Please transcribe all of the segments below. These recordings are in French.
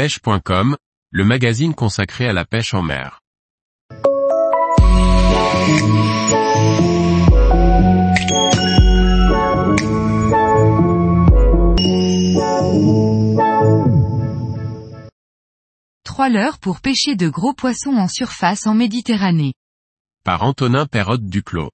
pêche.com, le magazine consacré à la pêche en mer. Trois leurres pour pêcher de gros poissons en surface en Méditerranée. Par Antonin Perrotte Duclos.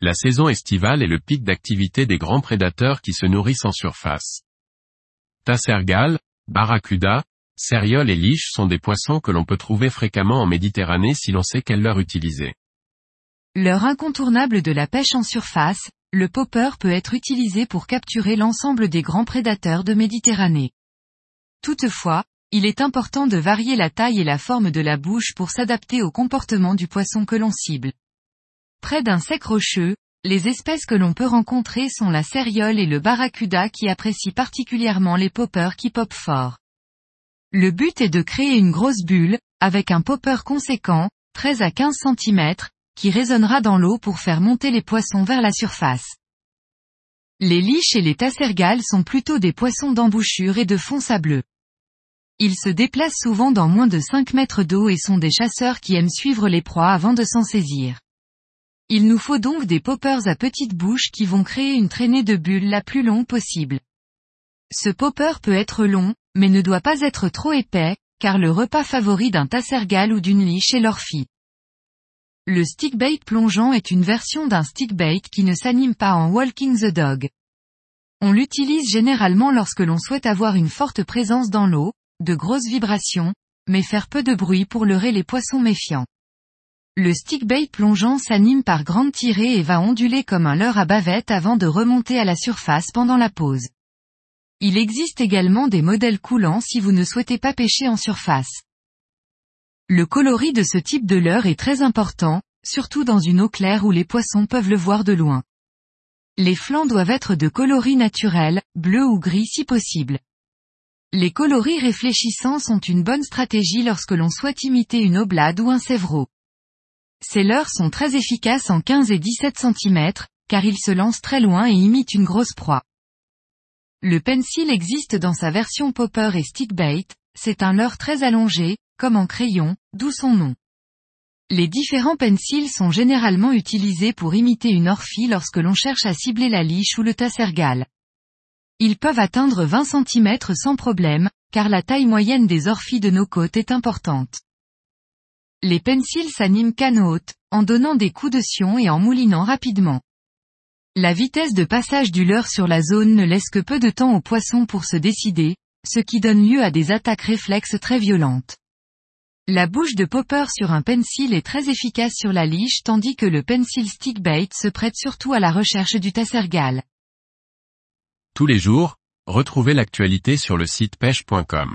La saison estivale est le pic d'activité des grands prédateurs qui se nourrissent en surface. Tassergal, barracuda, céréoles et liches sont des poissons que l'on peut trouver fréquemment en Méditerranée si l'on sait quelle leur utiliser. L'heure incontournable de la pêche en surface, le popper peut être utilisé pour capturer l'ensemble des grands prédateurs de Méditerranée. Toutefois, il est important de varier la taille et la forme de la bouche pour s'adapter au comportement du poisson que l'on cible. Près d'un sec rocheux, les espèces que l'on peut rencontrer sont la céréole et le barracuda qui apprécient particulièrement les poppers qui popent fort. Le but est de créer une grosse bulle, avec un popper conséquent, 13 à 15 cm, qui résonnera dans l'eau pour faire monter les poissons vers la surface. Les liches et les tassergales sont plutôt des poissons d'embouchure et de fond sableux. Ils se déplacent souvent dans moins de 5 mètres d'eau et sont des chasseurs qui aiment suivre les proies avant de s'en saisir. Il nous faut donc des poppers à petite bouche qui vont créer une traînée de bulles la plus longue possible. Ce popper peut être long, mais ne doit pas être trop épais, car le repas favori d'un tassergal ou d'une liche est l'orphie. Le stickbait plongeant est une version d'un stickbait qui ne s'anime pas en walking the dog. On l'utilise généralement lorsque l'on souhaite avoir une forte présence dans l'eau, de grosses vibrations, mais faire peu de bruit pour leurrer les poissons méfiants. Le stickbait plongeant s'anime par grandes tirées et va onduler comme un leurre à bavette avant de remonter à la surface pendant la pause. Il existe également des modèles coulants si vous ne souhaitez pas pêcher en surface. Le coloris de ce type de leurre est très important, surtout dans une eau claire où les poissons peuvent le voir de loin. Les flancs doivent être de coloris naturel, bleu ou gris si possible. Les coloris réfléchissants sont une bonne stratégie lorsque l'on souhaite imiter une oblade ou un sévreau. Ces leurres sont très efficaces en 15 et 17 cm, car ils se lancent très loin et imitent une grosse proie. Le pencil existe dans sa version popper et stickbait, c'est un leurre très allongé, comme en crayon, d'où son nom. Les différents pencils sont généralement utilisés pour imiter une orphie lorsque l'on cherche à cibler la liche ou le tassergal. Ils peuvent atteindre 20 cm sans problème, car la taille moyenne des orphies de nos côtes est importante. Les pencils s'animent canne haute, en donnant des coups de sion et en moulinant rapidement. La vitesse de passage du leurre sur la zone ne laisse que peu de temps aux poissons pour se décider, ce qui donne lieu à des attaques réflexes très violentes. La bouche de popper sur un pencil est très efficace sur la liche tandis que le pencil stickbait se prête surtout à la recherche du tassergal. Tous les jours, retrouvez l'actualité sur le site pêche.com.